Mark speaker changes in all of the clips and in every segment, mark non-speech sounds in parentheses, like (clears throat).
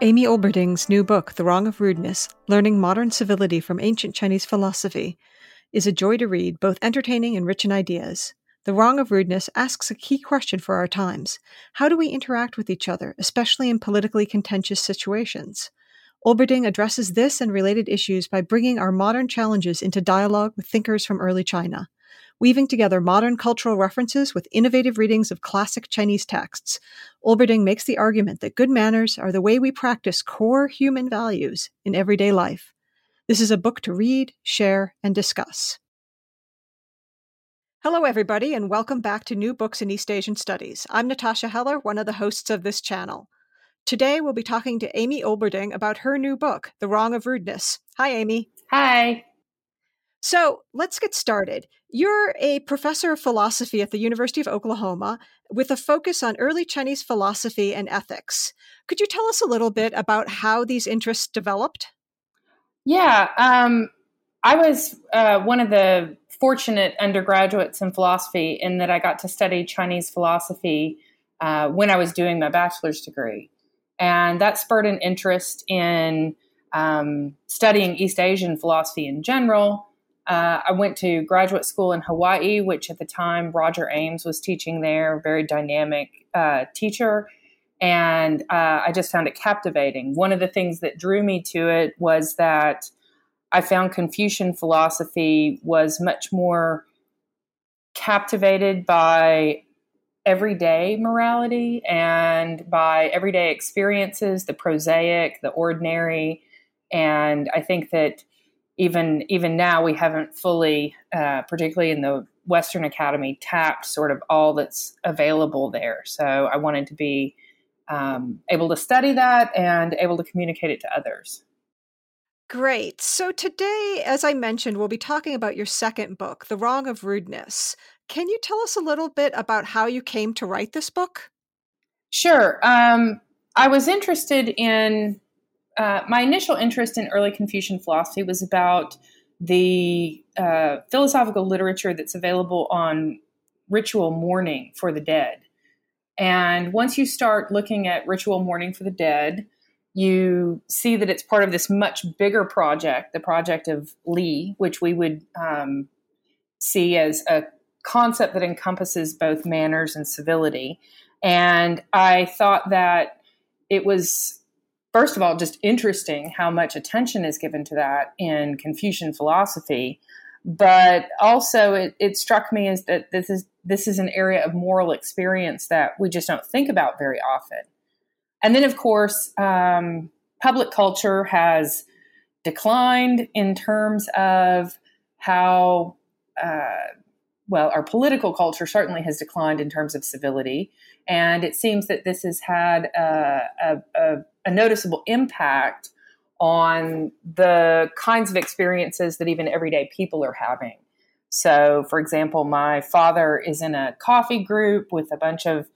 Speaker 1: Amy Olberding's new book, The Wrong of Rudeness Learning Modern Civility from Ancient Chinese Philosophy, is a joy to read, both entertaining and rich in ideas. The Wrong of Rudeness asks a key question for our times How do we interact with each other, especially in politically contentious situations? Olberding addresses this and related issues by bringing our modern challenges into dialogue with thinkers from early China weaving together modern cultural references with innovative readings of classic Chinese texts. Olberding makes the argument that good manners are the way we practice core human values in everyday life. This is a book to read, share, and discuss. Hello, everybody, and welcome back to New Books in East Asian Studies. I'm Natasha Heller, one of the hosts of this channel. Today, we'll be talking to Amy Olberding about her new book, The Wrong of Rudeness. Hi, Amy.
Speaker 2: Hi.
Speaker 1: So let's get started. You're a professor of philosophy at the University of Oklahoma with a focus on early Chinese philosophy and ethics. Could you tell us a little bit about how these interests developed?
Speaker 2: Yeah, um, I was uh, one of the fortunate undergraduates in philosophy in that I got to study Chinese philosophy uh, when I was doing my bachelor's degree. And that spurred an interest in um, studying East Asian philosophy in general uh, I went to graduate school in Hawaii, which at the time Roger Ames was teaching there, very dynamic uh, teacher. And uh, I just found it captivating. One of the things that drew me to it was that I found Confucian philosophy was much more captivated by everyday morality and by everyday experiences, the prosaic, the ordinary. And I think that even even now we haven't fully, uh, particularly in the Western Academy, tapped sort of all that's available there. So I wanted to be um, able to study that and able to communicate it to others.
Speaker 1: Great. So today, as I mentioned, we'll be talking about your second book, The Wrong of Rudeness. Can you tell us a little bit about how you came to write this book?
Speaker 2: Sure. Um, I was interested in uh, my initial interest in early Confucian philosophy was about the uh, philosophical literature that's available on ritual mourning for the dead. And once you start looking at ritual mourning for the dead, you see that it's part of this much bigger project, the project of Li, which we would um, see as a concept that encompasses both manners and civility. And I thought that it was first of all, just interesting how much attention is given to that in Confucian philosophy. But also, it, it struck me as that this is this is an area of moral experience that we just don't think about very often. And then, of course, um, public culture has declined in terms of how uh, well, our political culture certainly has declined in terms of civility. And it seems that this has had a, a, a, noticeable impact on the kinds of experiences that even everyday people are having. So, for example, my father is in a coffee group with a bunch of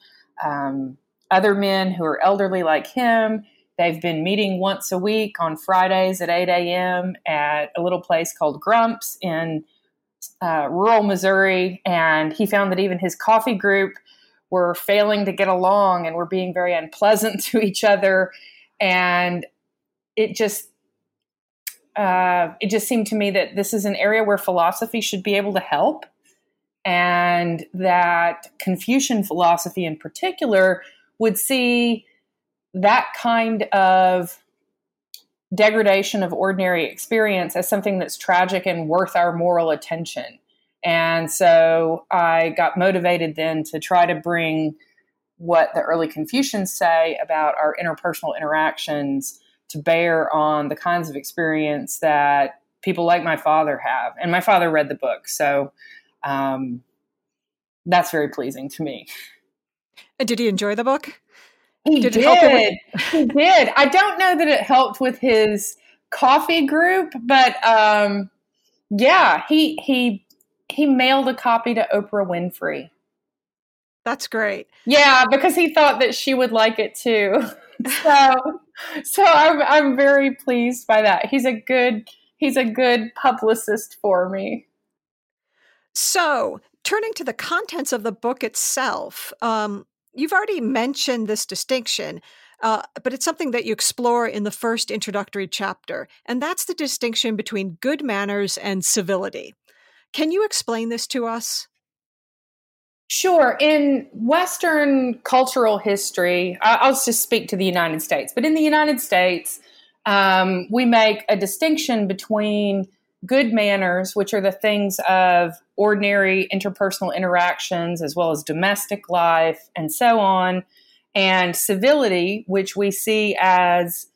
Speaker 2: um, other men who are elderly like him. They've been meeting once a week on Fridays at 8 a.m. at a little place called Grumps in uh, rural Missouri, and he found that even his coffee group were failing to get along and were being very unpleasant (laughs) to each other, and it just uh, it just seemed to me that this is an area where philosophy should be able to help, and that Confucian philosophy in particular would see that kind of degradation of ordinary experience as something that's tragic and worth our moral attention. And so I got motivated then to try to bring what the early Confucians say about our interpersonal interactions to bear on the kinds of experience that people like my father have. And my father read the book. So um, that's very pleasing to me.
Speaker 1: Did he enjoy the book?
Speaker 2: He did. did. he did. I don't know that it helped with his coffee group, but um, yeah, he he he mailed a copy to Oprah Winfrey.
Speaker 1: That's great.
Speaker 2: Yeah, because he thought that she would like it too. (laughs) so so I'm I'm very pleased by that. He's a good he's a good publicist for me.
Speaker 1: So, turning to the contents of the book itself, um, you've already mentioned this distinction, uh, but it's something that you explore in the first introductory chapter, and that's the distinction between good manners and civility. Can you explain this to us?
Speaker 2: Sure. In Western cultural history, I'll just speak to the United States, but in the United States, um, we make a distinction between good manners, which are the things of ordinary interpersonal interactions as well as domestic life and so on, and civility, which we see as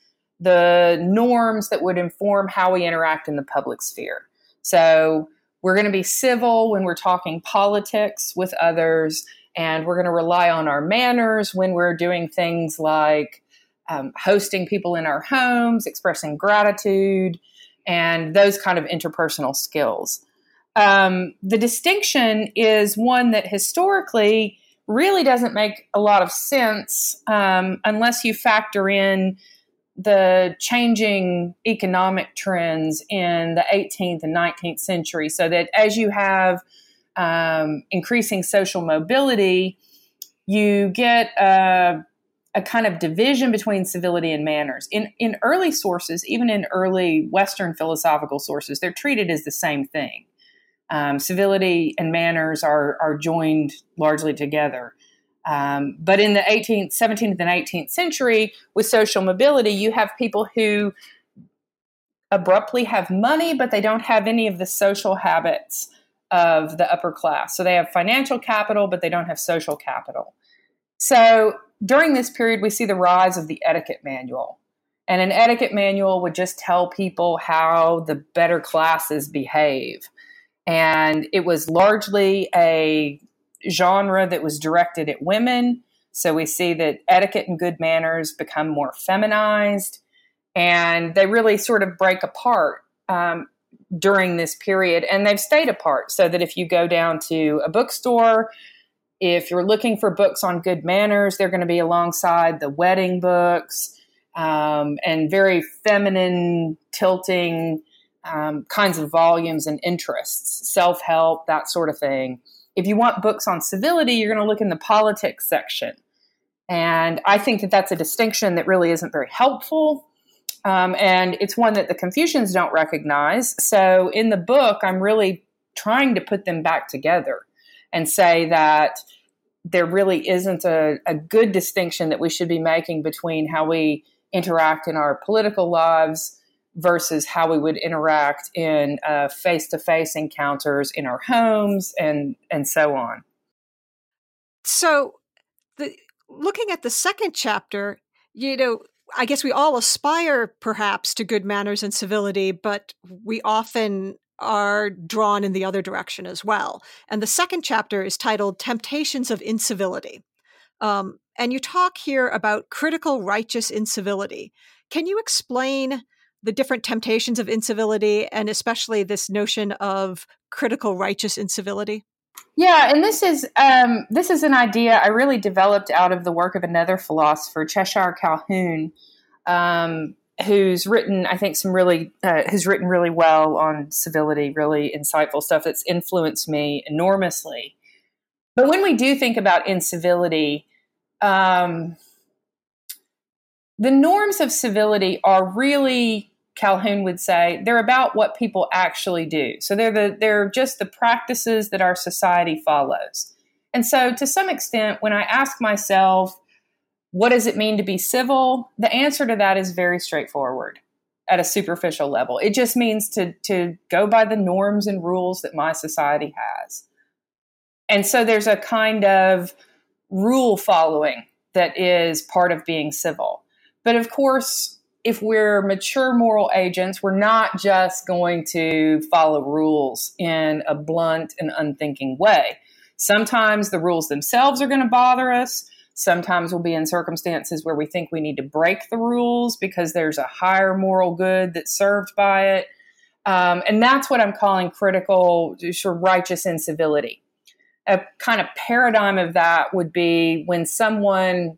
Speaker 2: the norms that would inform how we interact in the public sphere. So, we're going to be civil when we're talking politics with others, and we're going to rely on our manners when we're doing things like um, hosting people in our homes, expressing gratitude, and those kind of interpersonal skills. Um, the distinction is one that historically really doesn't make a lot of sense um, unless you factor in the changing economic trends in the 18th and 19th century. So that as you have um, increasing social mobility, you get a, a, kind of division between civility and manners. In, in early sources, even in early Western philosophical sources, they're treated as the same thing. Um, civility and manners are, are joined largely together. Um, but in the 18th, 17th, and 18th century, with social mobility, you have people who abruptly have money, but they don't have any of the social habits of the upper class. So they have financial capital, but they don't have social capital. So during this period, we see the rise of the etiquette manual. And an etiquette manual would just tell people how the better classes behave. And it was largely a genre that was directed at women. So we see that etiquette and good manners become more feminized, and they really sort of break apart um, during this period. And they've stayed apart so that if you go down to a bookstore, if you're looking for books on good manners, they're going to be alongside the wedding books um, and very feminine, tilting um, kinds of volumes and interests, self help, that sort of thing. If you want books on civility, you're going to look in the politics section. And I think that that's a distinction that really isn't very helpful. Um, and it's one that the Confucians don't recognize. So in the book, I'm really trying to put them back together and say that there really isn't a, a good distinction that we should be making between how we interact in our political lives versus how we would interact in face to face encounters in our homes and and so on.
Speaker 1: So, the, looking at the second chapter, you know, I guess we all aspire perhaps to good manners and civility, but we often are drawn in the other direction as well. And the second chapter is titled Temptations of Incivility. Um, and you talk here about critical righteous incivility. Can you explain the different temptations of incivility and especially this notion of critical righteous incivility?
Speaker 2: Yeah, and this is um, this is an idea I really developed out of the work of another philosopher, Cheshire Calhoun, um, who's written I think some really uh, has written really well on civility, really insightful stuff that's influenced me enormously. But when we do think about incivility, um, the norms of civility are really Calhoun would say they're about what people actually do. So they're the they're just the practices that our society follows. And so to some extent when I ask myself what does it mean to be civil? The answer to that is very straightforward at a superficial level. It just means to to go by the norms and rules that my society has. And so there's a kind of rule following that is part of being civil. But of course, if we're mature moral agents, we're not just going to follow rules in a blunt and unthinking way. Sometimes the rules themselves are going to bother us. Sometimes we'll be in circumstances where we think we need to break the rules because there's a higher moral good that's served by it. Um, and that's what I'm calling critical, righteous incivility. A kind of paradigm of that would be when someone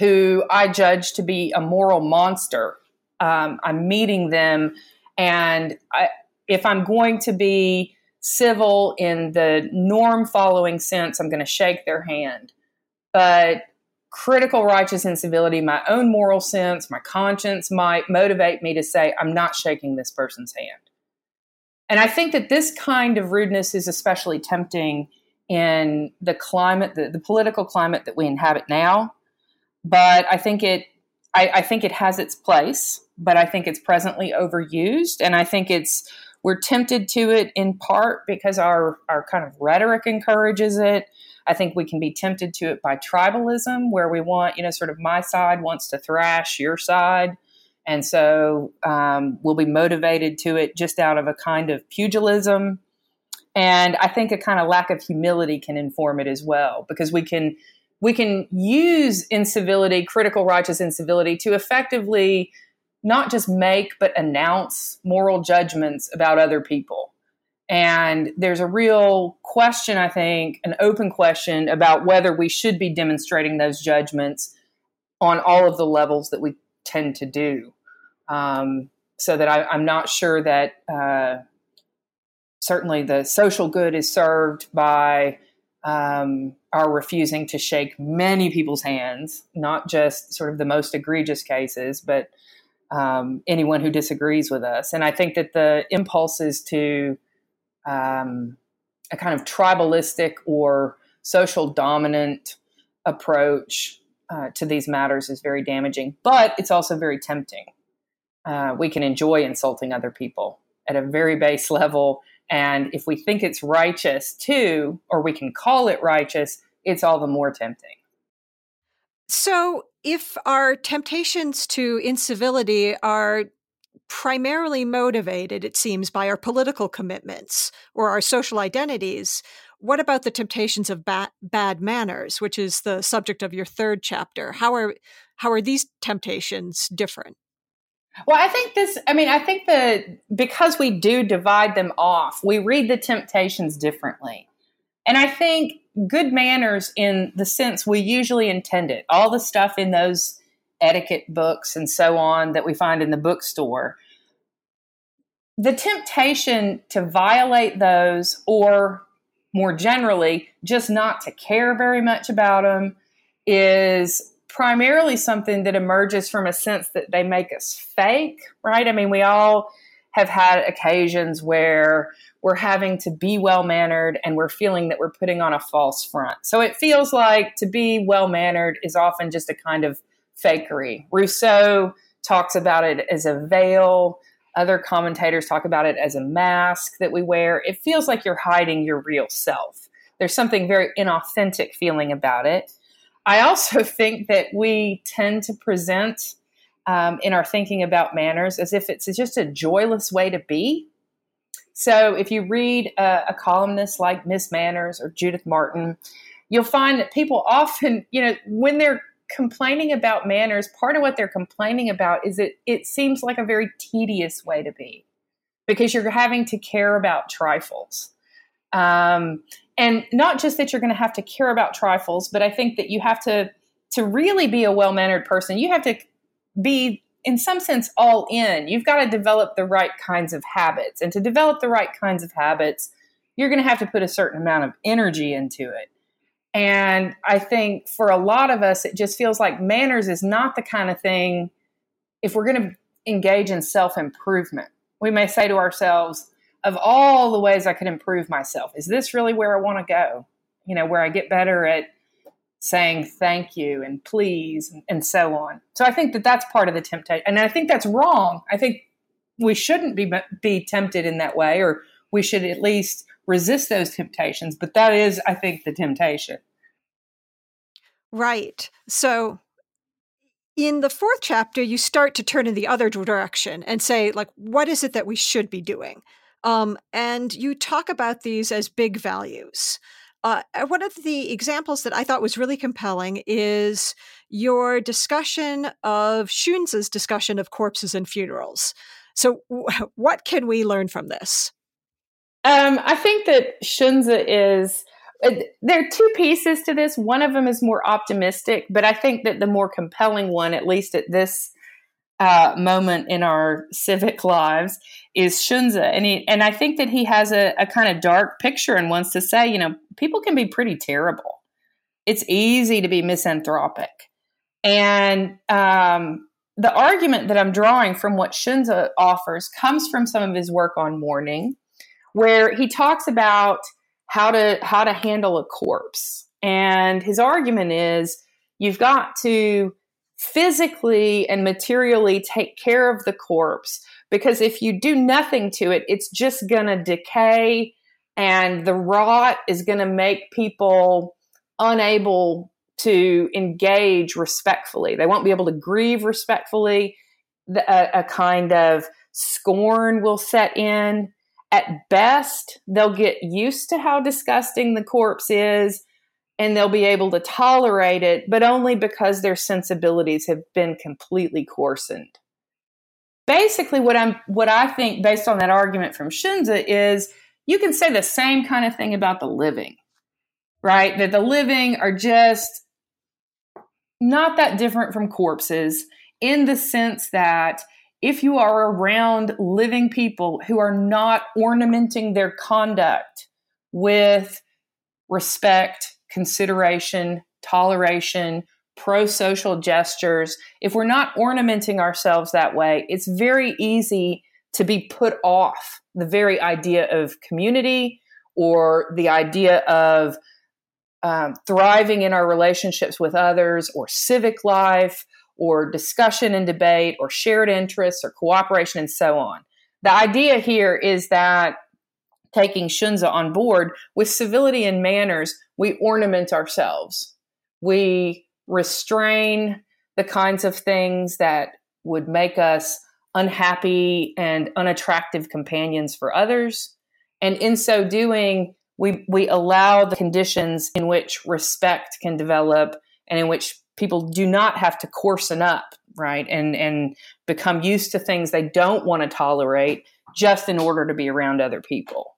Speaker 2: who I judge to be a moral monster, um, I'm meeting them, and I, if I'm going to be civil in the norm following sense, I'm going to shake their hand but critical righteous incivility, my own moral sense, my conscience might motivate me to say, I'm not shaking this person's hand. And I think that this kind of rudeness is especially tempting in the climate, the, the political climate that we inhabit now. But I think it I, I think it has its place, but I think it's presently overused. And I think it's we're tempted to it in part because our, our kind of rhetoric encourages it I think we can be tempted to it by tribalism, where we want, you know, sort of my side wants to thrash your side. And so um, we'll be motivated to it just out of a kind of pugilism. And I think a kind of lack of humility can inform it as well, because we can we can use incivility, critical righteous incivility, to effectively not just make but announce moral judgments about other people. And there's a real question, I think, an open question about whether we should be demonstrating those judgments on all of the levels that we tend to do. Um, so that I, am not sure that uh, certainly the social good is served by um, our refusing to shake many people's hands, not just sort of the most egregious cases, but um, anyone who disagrees with us. And I think that the impulse is to um, a kind of tribalistic or social dominant approach uh, to these matters is very damaging, but it's also very tempting. Uh, we can enjoy insulting other people at a very base level. And if we think it's righteous too, or we can call it righteous, it's all the more tempting.
Speaker 1: So, if our temptations to incivility are primarily motivated, it seems, by our political commitments or our social identities. What about the temptations of ba- bad manners, which is the subject of your third chapter? How are how are these temptations different?
Speaker 2: Well, I think this, I mean, I think that because we do divide them off, we read the temptations differently. And I think good manners, in the sense we usually intend it, all the stuff in those etiquette books and so on that we find in the bookstore, the temptation to violate those or more generally just not to care very much about them is primarily something that emerges from a sense that they make us fake, right? I mean, we all have had occasions where we're having to be well mannered and we're feeling that we're putting on a false front. So it feels like to be well mannered is often just a kind of fakery. Rousseau talks about it as a veil. Other commentators talk about it as a mask that we wear. It feels like you're hiding your real self. There's something very inauthentic feeling about it. I also (laughs) think that we tend to present um, in our thinking about manners as if it's just a joyless way to be. So if you read a, a columnist like Miss Manners or Judith Martin, you'll find that people often, you know, when they're complaining about manners, part of what they're complaining about is that it seems like a very tedious way to be because you're having to care about trifles. Um, and not just that you're going to have to care about trifles, but I think that you have to to really be a well-mannered person, you have to be in some sense all in. You've got to develop the right kinds of habits. And to develop the right kinds of habits, you're going to have to put a certain amount of energy into it. And I think for a lot of us, it just feels like manners is not the kind of thing, if we're going to engage in self improvement, we may say to ourselves, of all the ways I could improve myself, is this really where I want to go? You know, where I get better at saying thank you and please and, and so on. So I think that that's part of the temptation. And I think that's wrong. I think we shouldn't be, be tempted in that way, or we should at least resist those temptations. But that is, I think, the temptation.
Speaker 1: Right. So in the fourth chapter, you start to turn in the other direction and say, like, what is it that we should be doing? Um, and you talk about these as big values. Uh, one of the examples that I thought was really compelling is your discussion of Xunzi's discussion of corpses and funerals. So, w- (laughs) what can we learn from this?
Speaker 2: Um, I think that Xunzi is. Uh, there are two pieces to this. One of them is more optimistic, but I think that the more compelling one, at least at this uh, moment in our civic (laughs) lives is Xunzi, And, he, and I think that he has a, a kind of dark picture and wants to say, you know, people can be pretty terrible. It's easy to be misanthropic. And um, the argument that I'm drawing from what Xunzi offers comes from some of his work on mourning, where he talks about how to how to handle a corpse. And his argument is you've got to physically and materially take care of the corpse because if you do nothing to it, it's just going to decay and the rot is going to make people unable to engage respectfully. They won't be able to grieve respectfully. A, a kind of scorn will set in. At best, they'll get used to how disgusting the corpse is and they'll be able to tolerate it, but only because their sensibilities have been completely coarsened. Basically, what I'm what I think based on that argument from Xunzi is you can say the same kind of thing about the living, right? That the living are just not that different from corpses in the sense that if you are around living people who are not ornamenting their conduct with respect, consideration, toleration, pro social gestures, if we're not ornamenting ourselves that way, it's very easy to be put off the very idea of community or the idea of um, thriving in our relationships with others or civic life or discussion and debate or shared interests or cooperation and so on. The idea here is that taking Xunzi on board with civility and manners, we ornament ourselves. We restrain the kinds of things that would make us unhappy and unattractive companions for others. And in so doing, we, we allow the conditions in which respect can develop and in which people do not have to coarsen up, right? And, and become used to things they don't want to tolerate just in order to be around other people.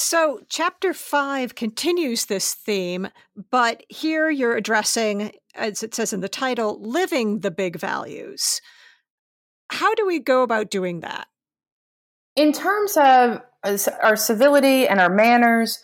Speaker 1: So, chapter five continues this theme, but here you're addressing, as it says in the title, living the big values. How do we go about doing that?
Speaker 2: In terms of uh, our civility and our manners,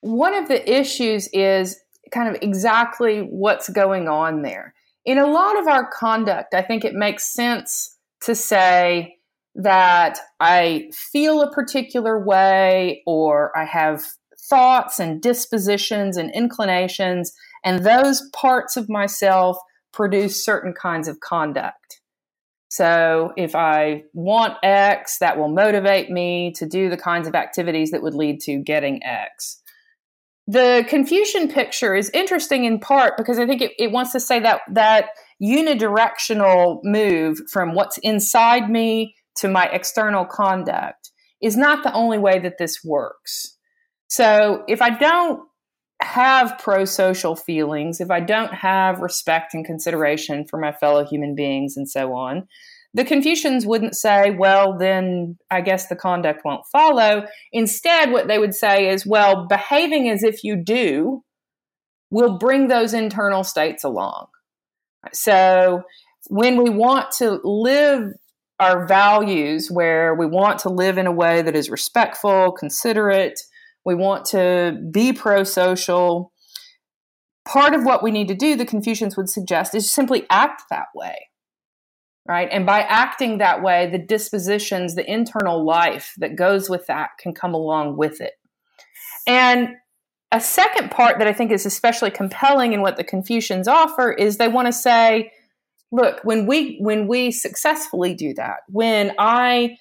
Speaker 2: one of the issues is kind of exactly what's going on there. In a lot of our conduct, I think it makes sense to say, that I feel a particular way or I have thoughts and dispositions and inclinations, and those parts of myself produce certain kinds of conduct. So if I want X, that will motivate me to do the kinds of activities that would lead to getting X. The Confucian picture is interesting in part because I think it, it wants to say that that unidirectional move from what's inside me to my external conduct is not the only way that this works. So if I don't have pro social feelings, if I don't have respect and consideration for my fellow human beings and so on, the Confucians wouldn't say, well, then I guess the conduct won't follow. Instead, what they would say is, well, behaving as if you do will bring those internal states along. So when we want to live our values where we want to live in a way that is respectful, considerate, we want to be pro social. Part of what we need to do, the Confucians would suggest, is simply act that way. Right. And by acting that way, the dispositions, the internal life that goes with that can come along with it. And a second part that I think is especially compelling in what the Confucians offer is they want to say, look when we when we successfully do that when i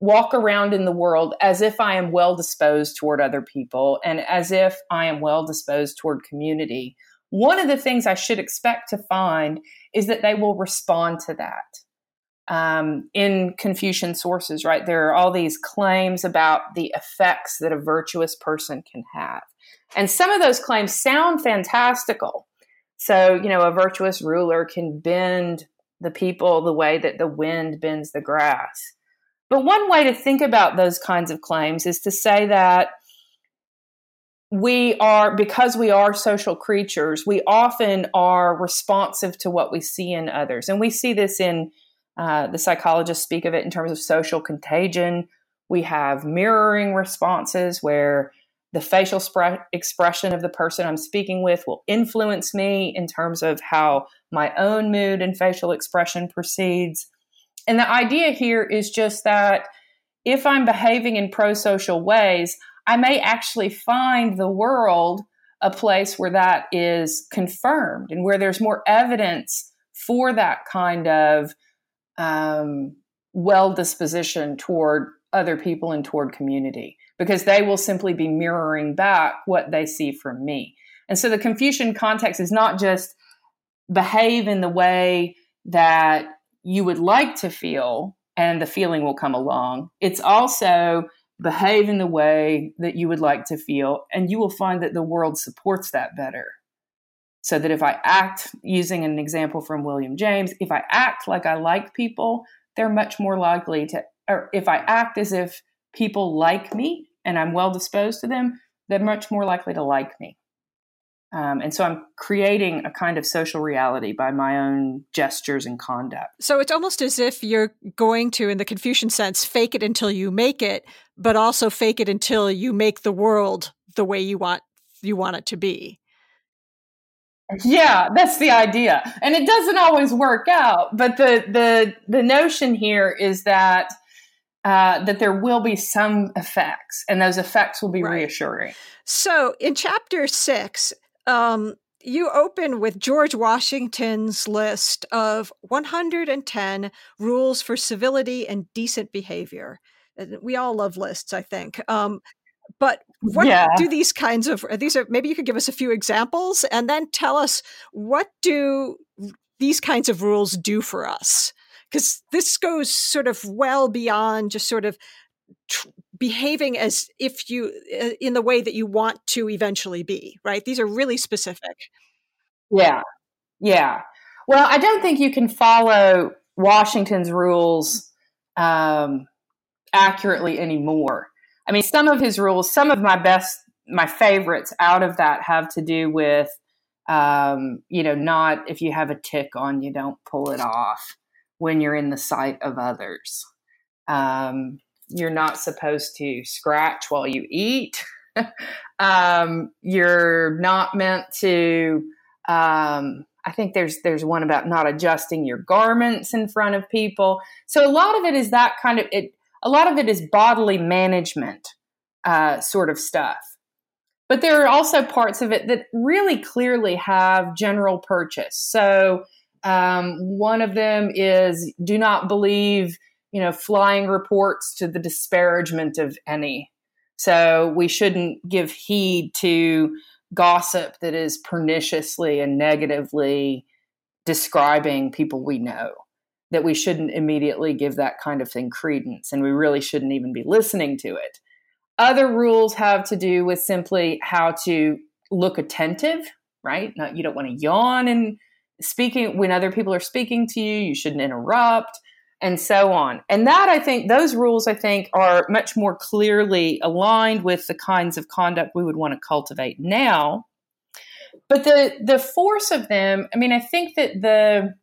Speaker 2: walk around in the world as if i am well disposed toward other people and as if i am well disposed toward community one of the things i should expect to find is that they will respond to that um, in Confucian sources, right? There are all these claims about the effects that a virtuous person can have. And some of those claims sound fantastical. So, you know, a virtuous ruler can bend the people the way that the wind bends the grass. But one way to think about those kinds of claims is to say that we are, because we are social creatures, we often are responsive to what we see in others. And we see this in uh, the psychologists speak of it in terms of social contagion. We have mirroring responses where the facial expression of the person I'm speaking with will influence me in terms of how my own mood and facial expression proceeds. And the idea here is just that if I'm behaving in pro social ways, I may actually find the world a place where that is confirmed and where there's more evidence for that kind of um, well disposition toward other people and toward community because they will simply be mirroring back what they see from me. And so the Confucian context is not just behave in the way that you would like to feel and the feeling will come along. It's also behave in the way that you would like to feel and you will find that the world supports that better. So that if I act, using an example from William James, if I act like I like people, they're much more likely to, or if I act as if people like me and I'm well disposed to them, they're much more likely to like me. Um, and so I'm creating a kind of social reality by my own gestures and conduct.
Speaker 1: So it's almost as if you're going to, in the Confucian sense, fake it until you make it, but also fake it until you make the world the way you want you want it to be.
Speaker 2: Yeah, that's the idea. And it doesn't always work out, but the the the notion here is that uh, that there will be some effects, and those effects will be right. reassuring.
Speaker 1: So, in chapter six, um, you open with George Washington's list of 110 rules for civility and decent behavior. We all love lists, I think. Um, but what yeah. do these kinds of these are maybe you could give us a few examples and then tell us what do these kinds of rules do for us because this goes sort of well beyond just sort of tr- behaving as if you uh, in the way that you want to eventually be right? These are really specific.
Speaker 2: Yeah. Yeah. Well i don't think you can follow washington's rules um, accurately anymore. I mean, some of his rules, some of my best, my favorites out of that have to do with, um, you know, not if you have a tick on, you don't pull it off when you're in the sight of others. Um, you're not supposed to scratch while you eat. (laughs) um, you're not meant to. Um, I think there's there's one about not adjusting your garments in front of people. So a lot of it is that kind of it a lot of it is bodily management uh, sort of stuff. But there are also parts of it that really clearly have general purchase. So um, one of them is do not believe, you know, flying reports to the disparagement of any. So we shouldn't give heed to gossip that is perniciously and negatively describing people we know that we shouldn't immediately give that kind of thing credence and we really shouldn't even be listening to it. Other rules have to do with simply how to look attentive, right? Not, you don't want to yawn and speaking when other people are speaking to you, you shouldn't interrupt and so on. And that I think those rules I think are much more clearly aligned with the kinds of conduct we would want to cultivate now. But the the force of them, I mean I think that the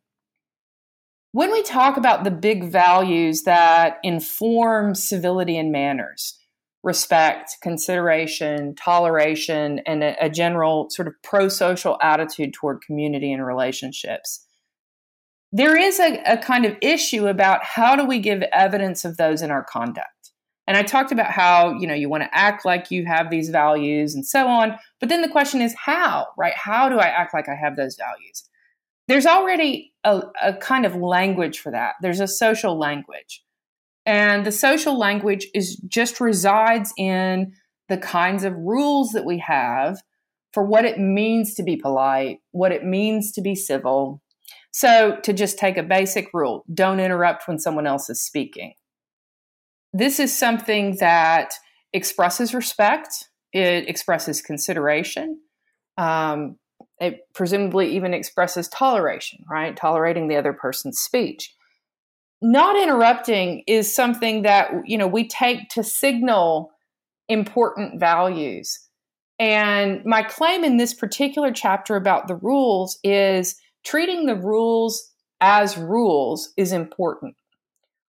Speaker 2: when we talk about the big values that inform civility and manners, respect, consideration, toleration, and a, a general sort of pro social attitude toward community and relationships, there is a, a kind of issue about how do we give evidence of those in our conduct. And I talked about how, you know, you want to act like you have these values and so on. But then the question is how, right? How do I act like I have those values? there's already a, a kind of language for that. There's a social language. And the social language is just resides in the kinds of rules that we have for what it means to be polite, what it means to be civil, So, to just take a basic rule don't interrupt when someone else is speaking. This is something that expresses respect, it expresses consideration. Um, it presumably even expresses toleration, right? Tolerating the other person's speech. Not interrupting is something that you know we take to signal important values. And my claim in this particular chapter about the rules is treating the rules as rules is important.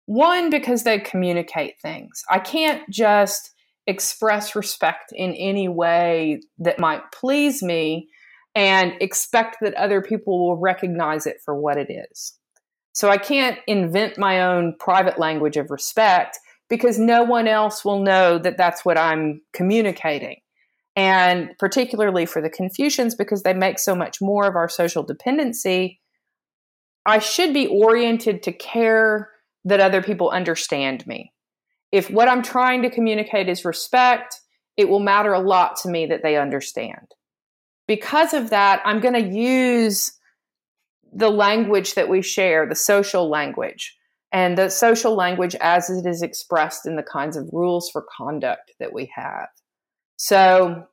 Speaker 2: One, because they communicate things. I can't just express respect in any way that might please me and expect that other people will recognize it for what it is. So I can't invent my own private language of respect because no one else will know that that's what I'm communicating. And particularly for the Confucians, because they make so much more of our social dependency, I should be oriented to care that other people understand me. If what I'm trying to communicate is respect, it will matter a lot to me that they understand. Because of that, I'm going to use the language that we share, the social language, and the social language as it is expressed in the kinds of rules for conduct that we have. So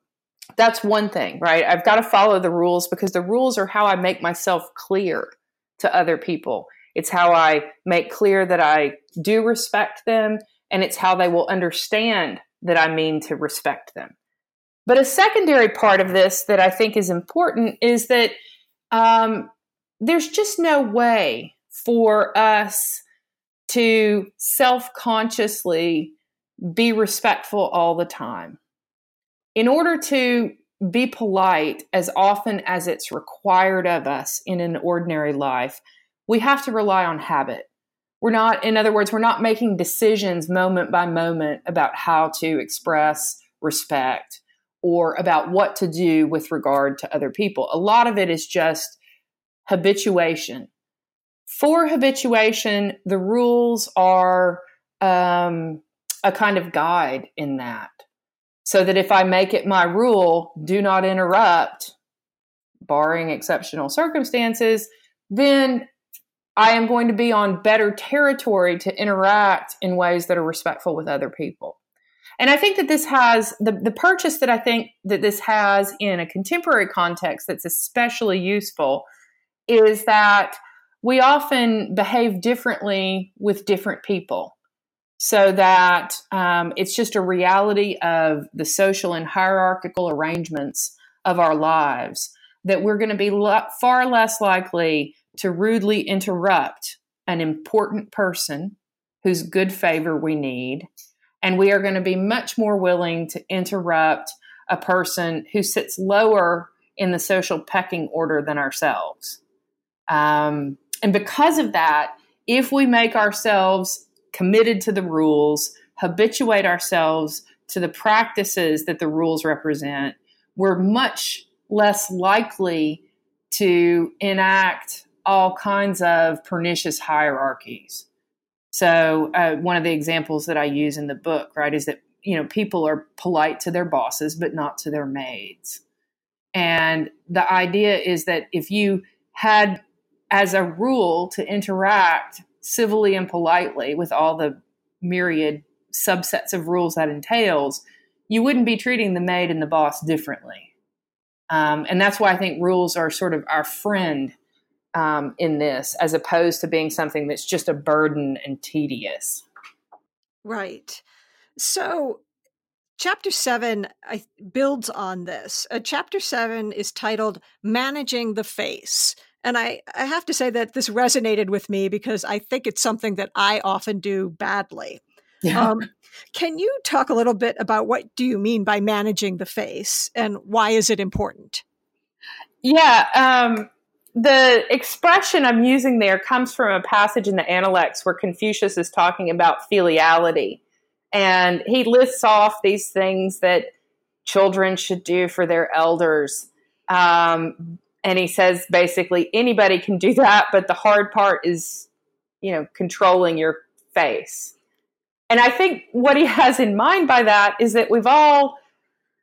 Speaker 2: that's one thing, right? I've got to follow the rules because the rules are how I make myself clear to other people. It's how I make clear that I do respect them, and it's how they will understand that I mean to respect them. But a secondary part of this that I think is important is that um, there's just no way for us to self consciously be respectful all the time in order to be polite as often as it's required of us in an ordinary life, we have to rely on habit. We're not, in other words, we're not making decisions moment by moment about how to express respect or about what to do with regard to other people. A lot of it is just habituation. For habituation, the rules are um, a kind of guide in that so that if I make it my rule, do not interrupt, barring exceptional circumstances, then I am going to be on better territory to interact in ways that are respectful with other people. And I think that this has the, the purchase that I think that this has in a contemporary context that's especially useful is that we often behave differently with different people so that um, it's just a reality of the social and hierarchical arrangements of our lives that we're going to be lo- far less likely to rudely interrupt an important person whose good favor we need. And we are going to be much more willing to interrupt a person who sits lower in the social pecking order than ourselves. Um, and because of that, if we make ourselves committed to the rules, habituate ourselves to the practices that the rules represent, we're much less likely to enact all kinds of pernicious hierarchies. So, uh, one of the examples that I use in the book, right, is that you know people are polite to their bosses, but not to their maids. And the idea is that if you had as a rule to interact civilly and politely with all the myriad subsets of rules that entails, you wouldn't be treating the maid and the boss differently. Um, and that's why I think rules are sort of our friend um, in this, as opposed to being something that's just a burden and tedious.
Speaker 1: Right. So, chapter seven I, builds on this. Uh, chapter seven is titled Managing the Face. And I, I have to say that this resonated with me because I think it's something that I often do badly. Yeah. Um, can you talk a little bit about what do you mean by managing the face and why is it important?
Speaker 2: Yeah, um, the expression I'm using there comes from a passage in the Analects where Confucius is talking about filiality. And he lists off these things that children should do for their elders. Um, and he says basically anybody can do that but the hard part is you know controlling your face and i think what he has in mind by that is that we've all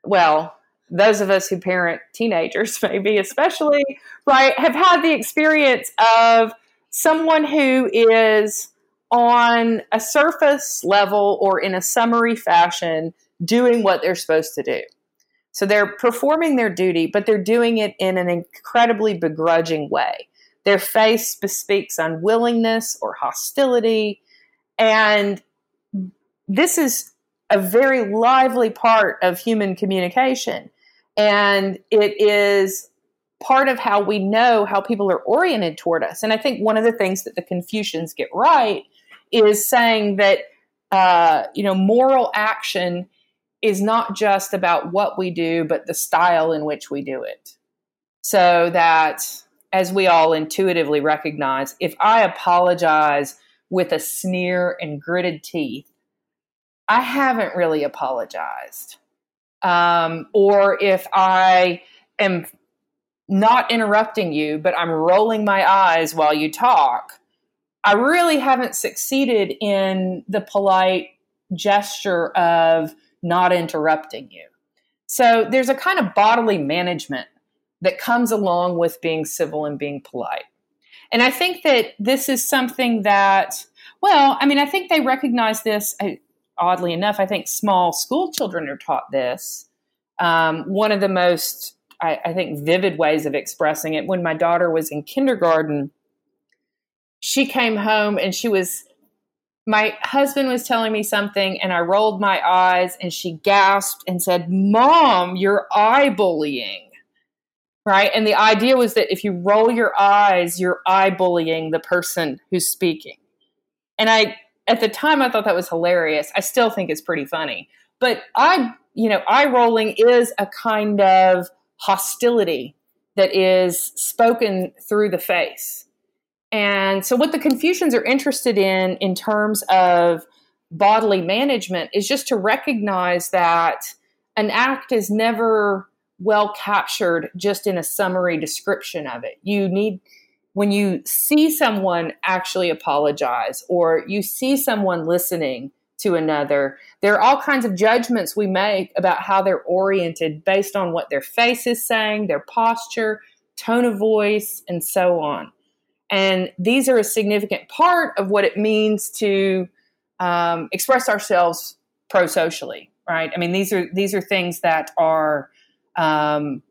Speaker 2: well those of us who parent teenagers, (laughs) maybe especially, right, have had the experience of someone who is on a surface level or in a summary fashion doing what they're supposed to do. So they're performing their duty, but they're doing it in an incredibly begrudging way. Their face bespeaks unwillingness or hostility. And this is a very lively part of human communication. And it is part of how we know how people are oriented toward us. And I think one of the things that the Confucians get right is saying that, uh, you know, moral action is not just about what we do, but the style in which we do it. So that, as we all intuitively recognize, if I apologize with a sneer and gritted teeth, I haven't really apologized. Um, or if I am not interrupting you, but I'm rolling my eyes while you talk, I really haven't succeeded in the polite gesture of not interrupting you. So there's a kind of bodily management that comes along with being civil and being polite. And I think that this is something that, well, I mean, I think they recognize this. Oddly enough, I think small school children are taught this. Um, one of the most, I, I think, vivid ways of expressing it when my daughter was in kindergarten, she came home and she was my husband was telling me something and I rolled my eyes and she gasped and said, Mom, you're eye bullying. Right. And the idea was that if you roll your eyes, you're eye bullying the person who's speaking. And I, at the time, I thought that was hilarious. I still think it's pretty funny. But I, you know, eye rolling is a kind of hostility that is spoken through the face. And so, what the Confucians are interested in, in terms of bodily management, is just to recognize that an act is never well captured just in a summary description of it. You need, when you see someone actually apologize or you see someone listening to another, there are all kinds of judgments we make about how they're oriented based on what their face is saying, their posture, tone of voice, and so on. And these are a significant part of what it means to um, express ourselves pro socially, right? I mean, these are these are things that are um,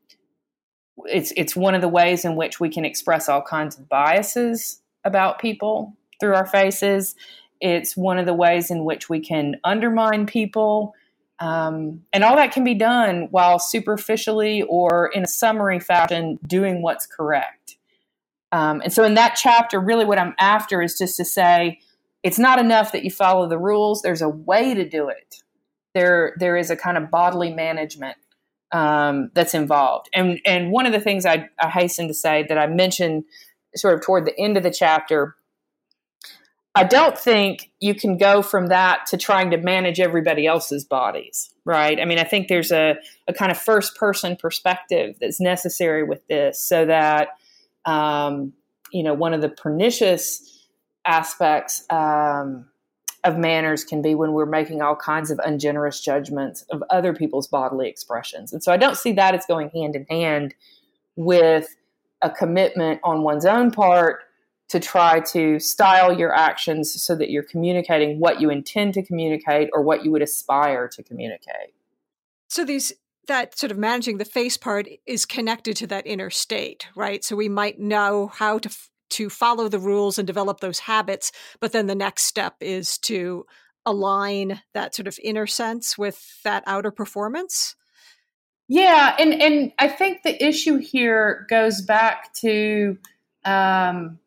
Speaker 2: it's it's one of the ways in which we can express all kinds of biases about people through our faces. It's one of the ways in which we can undermine people. Um, and all that can be done while superficially or in a summary fashion doing what's correct. Um, and so in that chapter, really what I'm after is just to say it's not enough that you follow the rules. There's a way to do it. There, there is a kind of bodily management um, that's involved. And and one of the things I, I hasten to say that I mentioned sort of toward the end of the chapter, I don't think you can go from that to trying to manage everybody else's bodies, right? I mean, I think there's a, a kind of first person perspective that's necessary with this so that um, you know, one of the pernicious aspects um, of manners can be when we're making all kinds of ungenerous judgments of other people's bodily expressions. And so I don't see that as going hand in hand with a commitment on one's own part to try to style your actions so that you're communicating what you intend to communicate or what you would aspire to communicate.
Speaker 1: So these that sort of managing the face part is connected to that inner state, right? So we might know how to f- to follow the rules and develop those habits, but then the next step is to align that sort of inner sense with that outer performance.
Speaker 2: Yeah, and and I think the issue here goes back to um,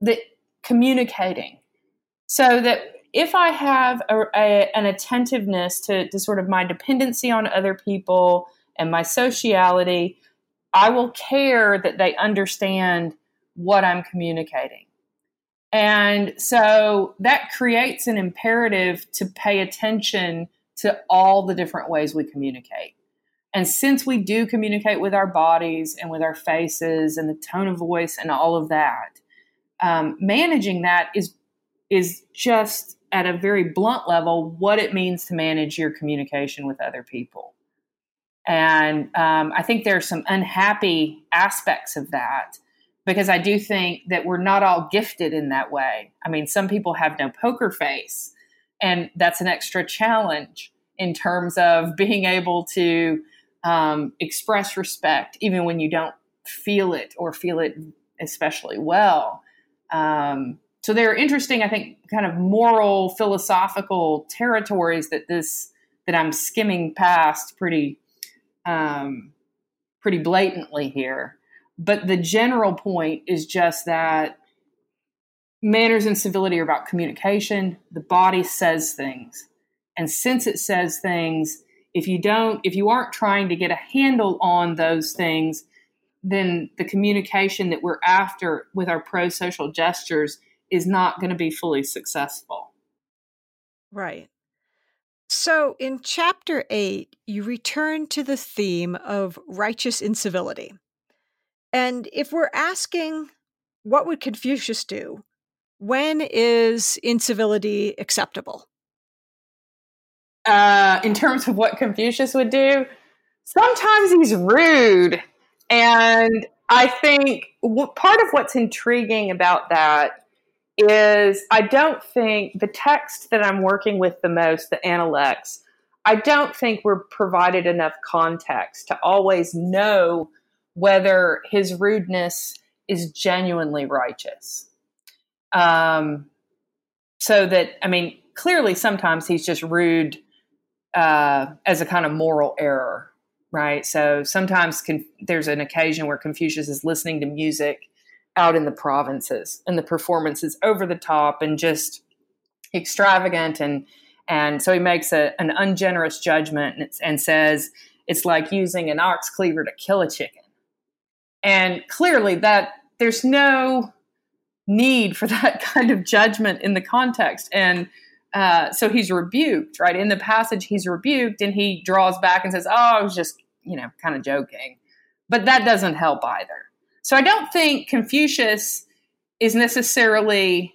Speaker 2: the communicating, so that if I have a, a, an attentiveness to, to sort of my dependency on other people and my sociality, I will care that they understand what I'm communicating. And so that creates an imperative to pay attention to all the different ways we communicate. And since we do communicate with our bodies and with our faces and the tone of voice and all of that, um, managing that is is just at a very blunt level what it means to manage your communication with other people. And um, I think there's some unhappy aspects of that because I do think that we're not all gifted in that way. I mean, some people have no poker face, and that's an extra challenge in terms of (laughs) being able to um, express respect even when you don't feel it or feel it especially well. Um, so there are interesting, I think, kind of moral, philosophical territories that this that I'm skimming past pretty, um, pretty blatantly here. But the general point is just that manners and civility are about communication. The body says things, and since it says things, if you don't, if you aren't trying to get a handle on those things, then the communication that we're after with our pro social gestures is not going to be fully successful.
Speaker 1: Right. So in chapter eight, you return to the theme of righteous incivility. And if we're asking, what would Confucius do? When is incivility acceptable?
Speaker 2: Uh, in terms of what Confucius would do, sometimes he's rude. And I think part of what's intriguing about that is I don't think the text that I'm working with the most, the Analects, I don't think we're provided enough context to always know whether his rudeness is genuinely righteous. Um, so that, I mean, clearly sometimes he's just rude uh, as a kind of moral error right? So sometimes con- there's an occasion where Confucius is listening to music out in the provinces, and the performance is over the top and just extravagant, and and so he makes a, an ungenerous judgment and, and says it's like using an ox cleaver to kill a chicken, and clearly that there's no need for (laughs) that kind of judgment in the context and uh, so he's rebuked, right? In the passage, he's rebuked and he draws back and says, Oh, I was just, you know, kind of joking. But that doesn't help either. So I don't think Confucius is necessarily,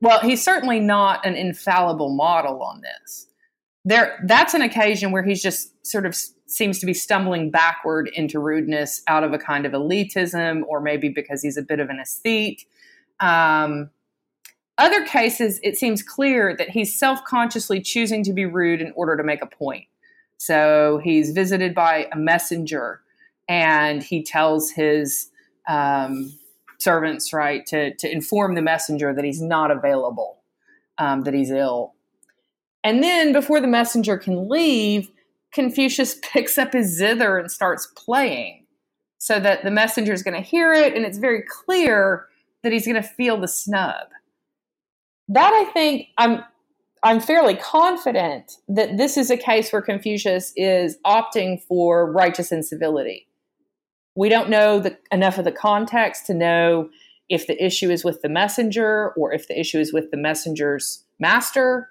Speaker 2: well, he's certainly not an infallible model on this. There, that's an occasion where he's just sort of seems to be stumbling backward into rudeness out of a kind of elitism, or maybe because he's a bit of an aesthete. Um, other cases, it seems clear that he's self consciously choosing to be rude in order to make a point. So he's visited by a messenger and he tells his um, servants, right, to, to inform the messenger that he's not available, um, that he's ill. And then before the messenger can leave, Confucius (laughs) picks up his zither and starts playing so that the messenger is going to hear it and it's very clear that he's going to feel the snub that I think I'm I'm fairly confident that this is a case where Confucius is opting for righteous incivility. We don't know the, enough of the context to know if the issue is with the messenger or if the issue is with the messenger's master.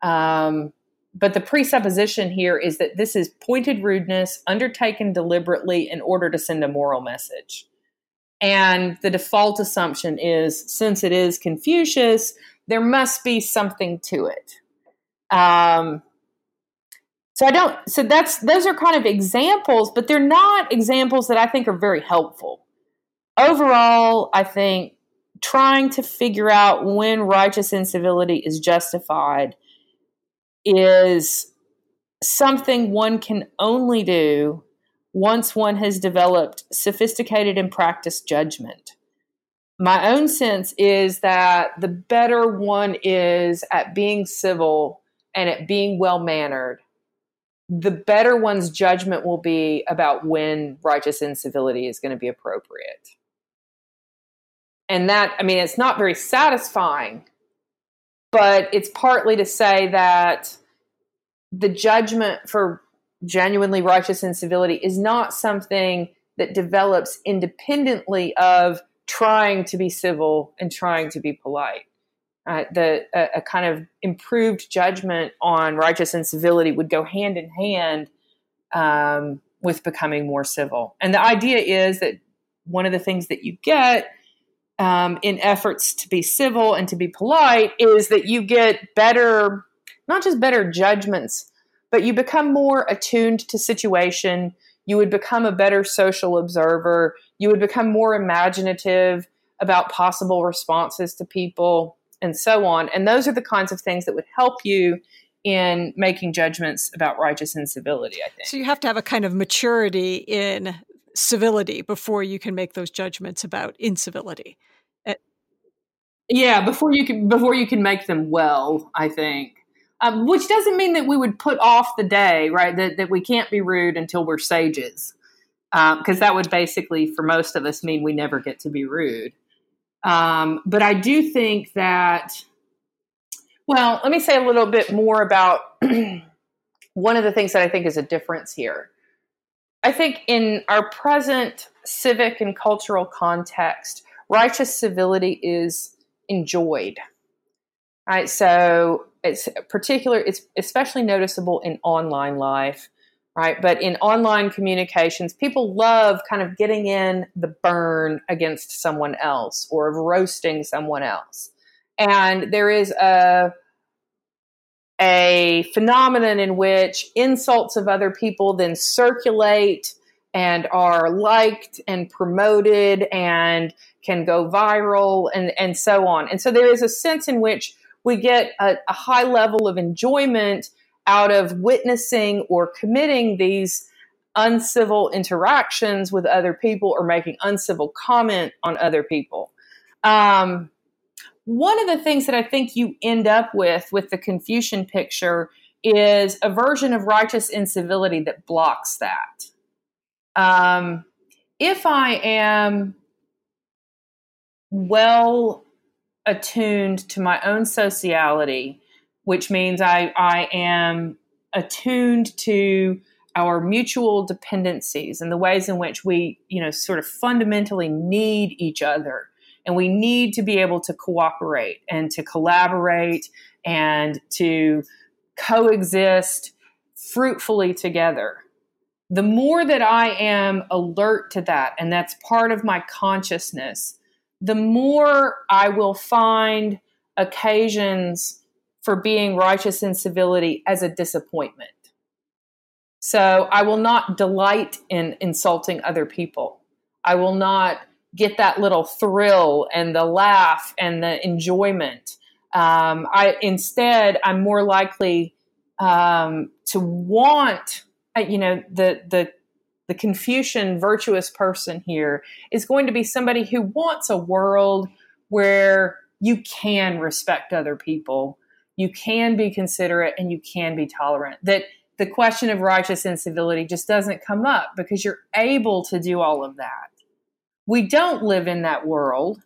Speaker 2: Um, but the presupposition here is that this is pointed rudeness undertaken deliberately in order to send a moral message. And the default assumption is since it is Confucius, there must be something to it. Um, so I don't. So that's those are kind of examples, but they're not examples that I think are very helpful. Overall, I think trying to figure out when righteous incivility is justified is something one can only do once one has developed sophisticated and practiced judgment my own sense is that the better one is at being civil and at being well mannered, the better one's judgment will be about when righteous incivility is going to be appropriate. And that, I mean, it's not very satisfying, but it's partly to say that the judgment for genuinely righteous incivility is not something that develops independently of trying to be civil and trying to be polite. Uh, the a, a, kind of improved judgment on righteous incivility would go hand in hand um, with becoming more civil. And the idea is that one of the things that you get um, in efforts to be civil and to be polite is that you get better, not just better judgments, but you become more attuned to situation. You would become a better social observer. You would become more imaginative about possible responses to people and so on. And those are the kinds of things that would help you in making judgments about righteous incivility, I think.
Speaker 1: So you have to have a kind of maturity in civility before you can make those judgments about incivility.
Speaker 2: Eh yeah, before you can before you can make them well, I think. Um, which doesn't mean that we would put off the day, right? That that we can't be rude until we're sages, because um, that would basically, for most of us, mean we never get to be rude. Um, but I do think that, well, let me say a little bit more about (clears throat) one of the things that I think is a difference here. I think in our present civic and cultural context, righteous civility is enjoyed. Right, so it's particular. It's especially noticeable in online life right? But in online communications, people love kind of getting in the burn against someone else or of roasting someone else. And there is a a phenomenon in which insults of other people then circulate and are liked and promoted and can go viral and, and so on. And so there is a sense in which we get a, a high level of enjoyment out of witnessing or committing these uncivil interactions with other people or making uncivil comment on other people. Um, one of the things that I think you end up with with the Confucian picture is a version of righteous incivility that blocks that. Um, if I am well attuned to my own sociality which means I, I am attuned to our mutual dependencies and the ways in which we, you know, sort of fundamentally need each other. And we need to be able to cooperate and to collaborate and to coexist fruitfully together. The more that I am alert to that, and that's part of my consciousness, the more I will find occasions for being righteous incivility as a disappointment. So I will not delight in insulting other people. I will not get that little thrill and the laugh and the enjoyment. Um, I instead, I'm more likely um, to want, uh, you know, the the the Confucian virtuous person here is going to be somebody who wants a world where you can respect other people you can be considerate and you can be tolerant. That the question of righteous incivility just doesn't come up because you're able to do all of that. We don't live in that world,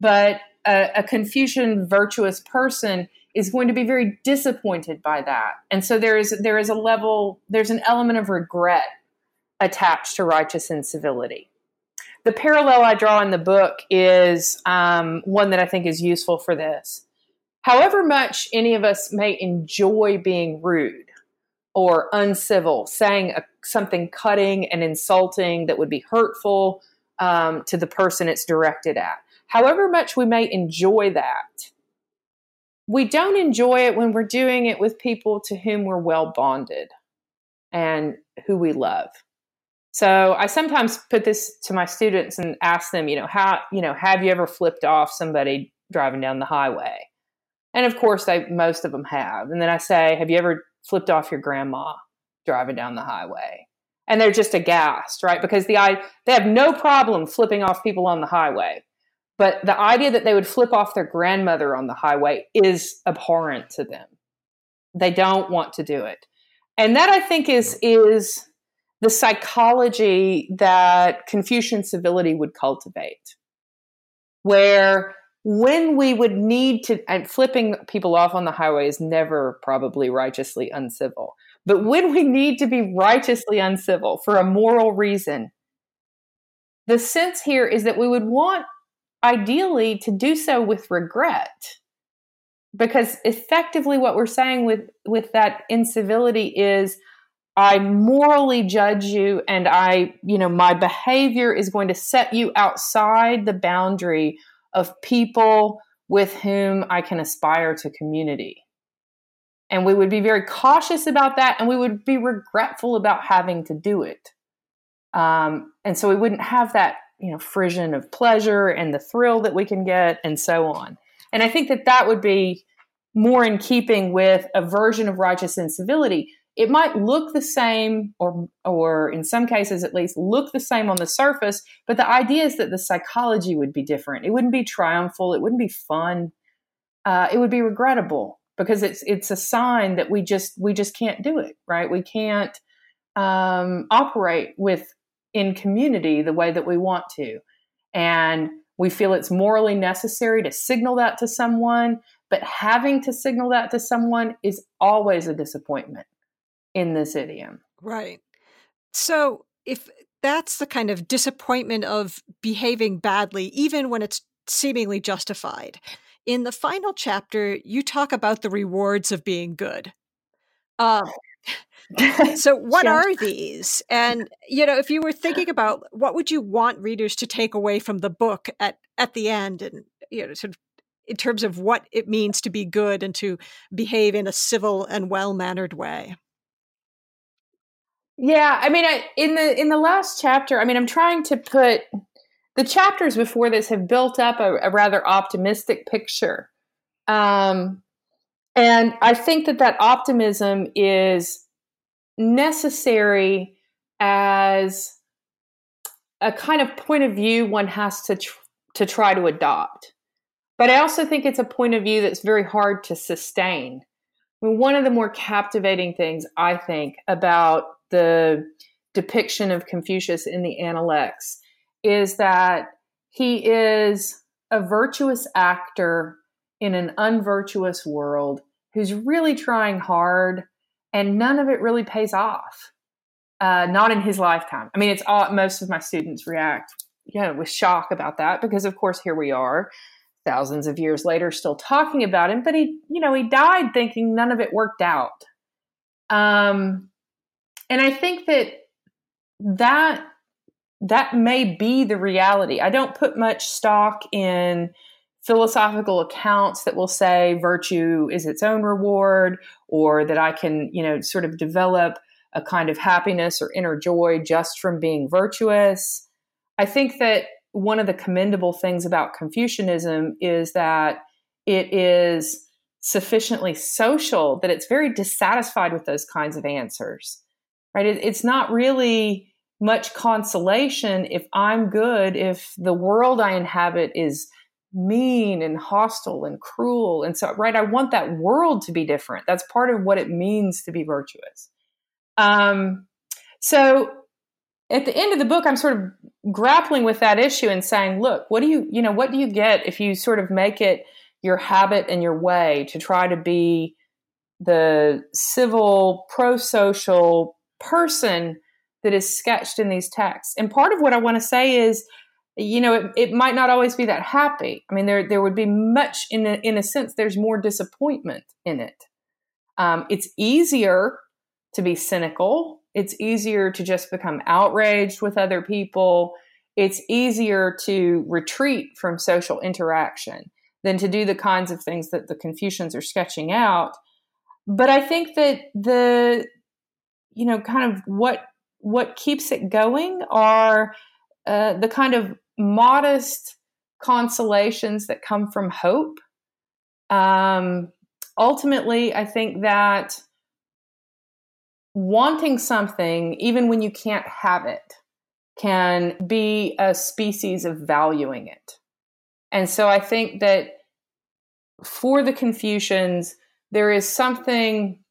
Speaker 2: but a, a Confucian virtuous person is going to be very disappointed by that. And so there is there is a level, there's an element of regret attached to righteous incivility. The parallel I draw in the book is um, one that I think is useful for this however much any of us may enjoy being rude or uncivil, saying a, something cutting and insulting that would be hurtful um, to the person it's directed at, however much we may enjoy that, we don't enjoy it when we're doing it with people to whom we're well bonded and who we love. So I sometimes put this to my students and ask them, you know, how, you know, have you ever flipped off somebody driving down the highway? And of course, they most of them have. And then I say, "Have you ever flipped off your grandma driving down the highway?" And they're just aghast, right? Because the I they have no problem flipping off people on the highway, but the idea that they would flip off their grandmother on the highway is abhorrent to them. They don't want to do it, and that I think is is the psychology that Confucian civility would cultivate, where when we would need to and flipping people off on the highway is never probably righteously uncivil but when we need to be righteously uncivil for a moral reason the sense here is that we would want ideally to do so with regret. Because effectively what we're saying with with that incivility is I morally judge you and I, you know, my behavior is going to set you outside the boundary of people with whom I can aspire to community. And we would be very cautious about that and we would be regretful about having to do it. Um, and so we wouldn't have that, you know, frisson of pleasure and the thrill that we can get and so on. And I think that that would be more in keeping with a version of righteous incivility. It might look the same, or, or in some cases at least, look the same on the surface, but the idea is that the psychology would be different. It wouldn't be triumphal. It wouldn't be fun. Uh, it would be regrettable because it's it's a sign that we just we just can't do it right. We can't um, operate with in community the way that we want to, and we feel it's morally necessary to signal that to someone. But having to signal that to someone is always a disappointment in this idiom.
Speaker 1: Right. So if that's the kind of disappointment of behaving badly, even when it's seemingly justified, in the final chapter, you talk about the rewards of being good. Um, (laughs) so what yeah. are these and you know if you were thinking about what would you want readers to take away from the book at at the end and you know sort of in terms of what it means to be good and to behave in a civil and well-mannered way
Speaker 2: yeah i mean I, in the in the last chapter i mean i'm trying to put the chapters before this have built up a, a rather optimistic picture. Um, and I think that that optimism is necessary as a kind of point of view one has to tr- to try to adopt. But I also think it's a point of view that's very hard to sustain. I mean, one of the more captivating things I think about the depiction of Confucius in the Analects is that he is a virtuous actor in an unvirtuous world who's really trying hard and none of it really pays off. Uh, not in his lifetime. I mean, it's all most of my students react, you know, with shock about that because, of course, here we are, thousands of years later, still talking about him. But he, you know, he died thinking none of it worked out. Um, and I think that that that may be the reality. I don't put much stock in philosophical accounts that will say virtue is its own reward or that I can, you know, sort of develop a kind of happiness or inner joy just from being virtuous. I think that one of the commendable things about Confucianism is that it is sufficiently social that it's very dissatisfied with those kinds of answers, right? It, it's not really much consolation if I'm good, if the world I inhabit is mean and hostile and cruel. And so, right, I want that world to be different. That's part of what it means to be virtuous. Um, so at the end of the book, I'm sort of grappling with that issue and saying, look, what do you, you know, what do you get if you sort of make it your habit and your way to try to be the civil, pro social person that is sketched in these texts. And part of what I want to say is, you know, it, it might not always be that happy. I mean, there there would be much in a, in a sense. There's more disappointment in it. Um, it's easier to be cynical. It's easier to just become outraged with other people. It's easier to retreat from social interaction than to do the kinds of things that the Confucians are sketching out. But I think that the, you know, kind of what what keeps it going are uh, the kind of modest consolations that come from hope. Um, ultimately, I think that wanting something, even when you can't have it, can be a species of valuing it. And so I think that for the Confucians, there is something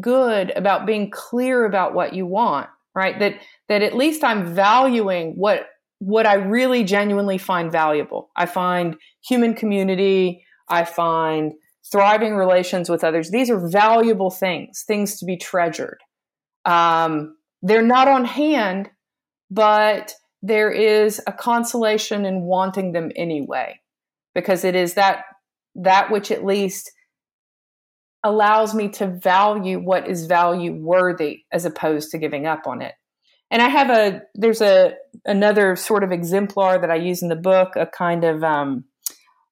Speaker 2: good about being clear about what you want right? That that at least i'm valuing what what i really genuinely find valuable. I find human community i find thriving relations with others. These are valuable things things to be treasured. Um, they're not on hand but there is a consolation in wanting them anyway because it is that that which at least allows me to value what is value worthy as opposed to giving up on it. And I have a there's a another sort of exemplar that I use in the book, a kind of um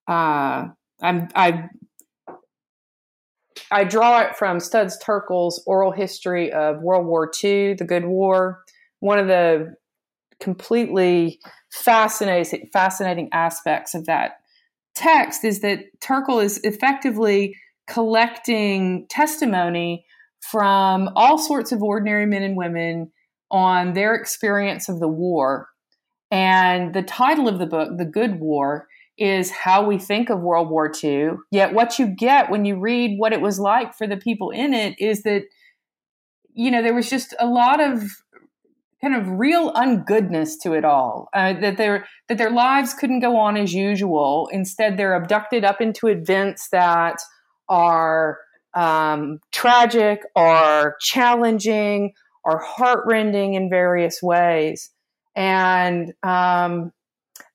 Speaker 2: uh I'm I I draw it from Studs Terkel's oral history of World War II, the Good War. One of the completely fascinating fascinating aspects of that text is that Terkel is effectively collecting testimony from all sorts of ordinary men and women on their experience of the war. And the title of the book, The Good War, is how we think of World War II. Yet, what you get when you read what it was like for the people in it is that, you know, there was just a lot of kind of real ungoodness to it all. Uh, that their that their lives couldn't go on as usual. Instead, they're abducted up into events that are um, tragic, are challenging, are heartrending in various ways, and um,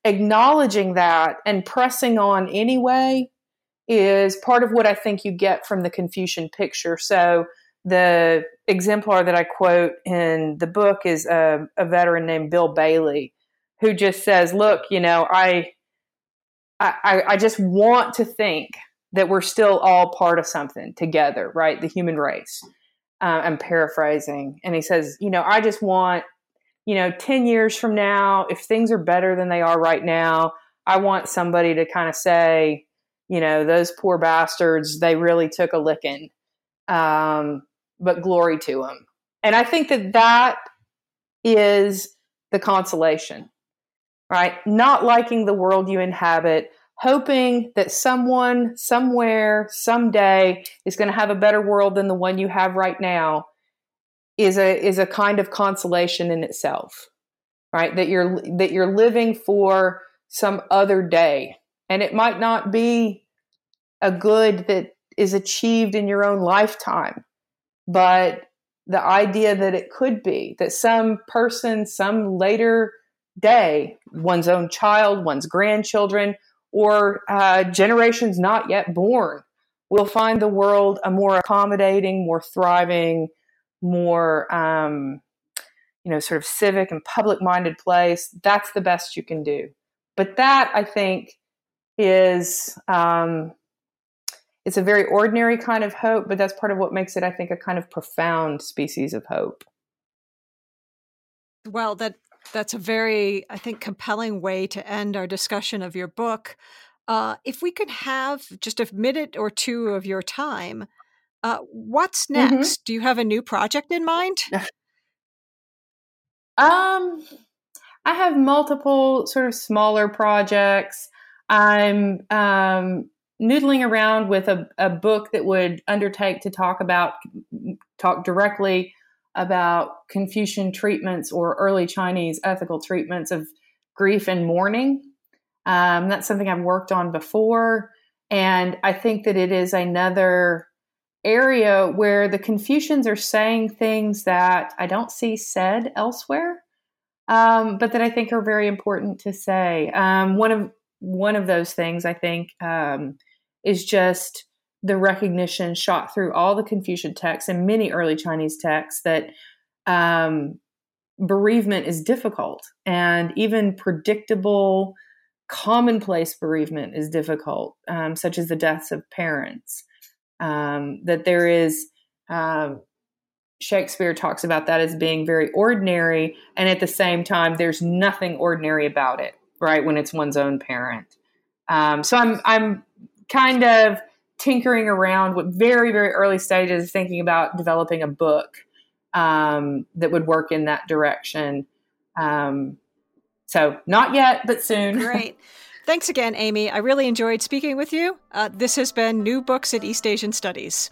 Speaker 2: acknowledging that and pressing on anyway is part of what I think you get from the Confucian picture. So the exemplar that I quote in the book is a, a veteran named Bill Bailey, who just says, "Look, you know, I, I, I just want to think that we're still all part of something together, right? The human race." Uh, I'm paraphrasing, and he says, "You know, I just want, you know, ten years from now, if things are better than they are right now, I want somebody to kind of say." You know, those poor bastards, they really took a licking. Um, but glory to them. And I think that that is the consolation, right? Not liking the world you inhabit, hoping that someone, somewhere, someday is going to have a better world than the one you have right now is a is a kind of consolation in itself right? That you're that you're living for some other day. And it might not be a good that is achieved in your own lifetime but the idea that it could be that some person, some later day, one's own child, one's grandchildren, or uh, generations not yet born, will find the world a more accommodating, more thriving, more um, you know, sort of civic and public-minded place. That's the best you can do. But that, I think, is um, it's a very ordinary kind of hope, but that's part of what makes it, I think, a kind of profound species of hope.
Speaker 1: Well, that that's a very, I think, compelling way to end our discussion of your book. Uh, if we could have just a minute or two of your time, uh, what's mm-hmm. next? Mm-hmm. Do you have a new project in mind? (laughs)
Speaker 2: um, I have multiple sort of smaller projects. I'm um, noodling around with a, a book that would undertake to talk about talk directly about Confucian treatments or early Chinese ethical treatments of grief and mourning. Um, that's something I've worked on before, and I think that it is another area where the Confucians are saying things that I don't see said elsewhere, um, but that I think are very important to say. Um, one of one of those things I think um, is just the recognition shot through all the Confucian texts and many early Chinese texts that um, bereavement is difficult and even predictable, commonplace bereavement is difficult, um, such as the deaths of parents. Um, that there is, um, Shakespeare talks about that as being very ordinary, and at the same time, there's nothing ordinary about it, right? When it's one's own parent. Um, so I'm I'm kind of tinkering around with very, very early stages, thinking about developing a book um, that would work in that direction. Um, so, not yet, but soon. (laughs)
Speaker 1: Great. Thanks again, Amy. I really enjoyed speaking with you. Uh, this has been New Books at East Asian Studies.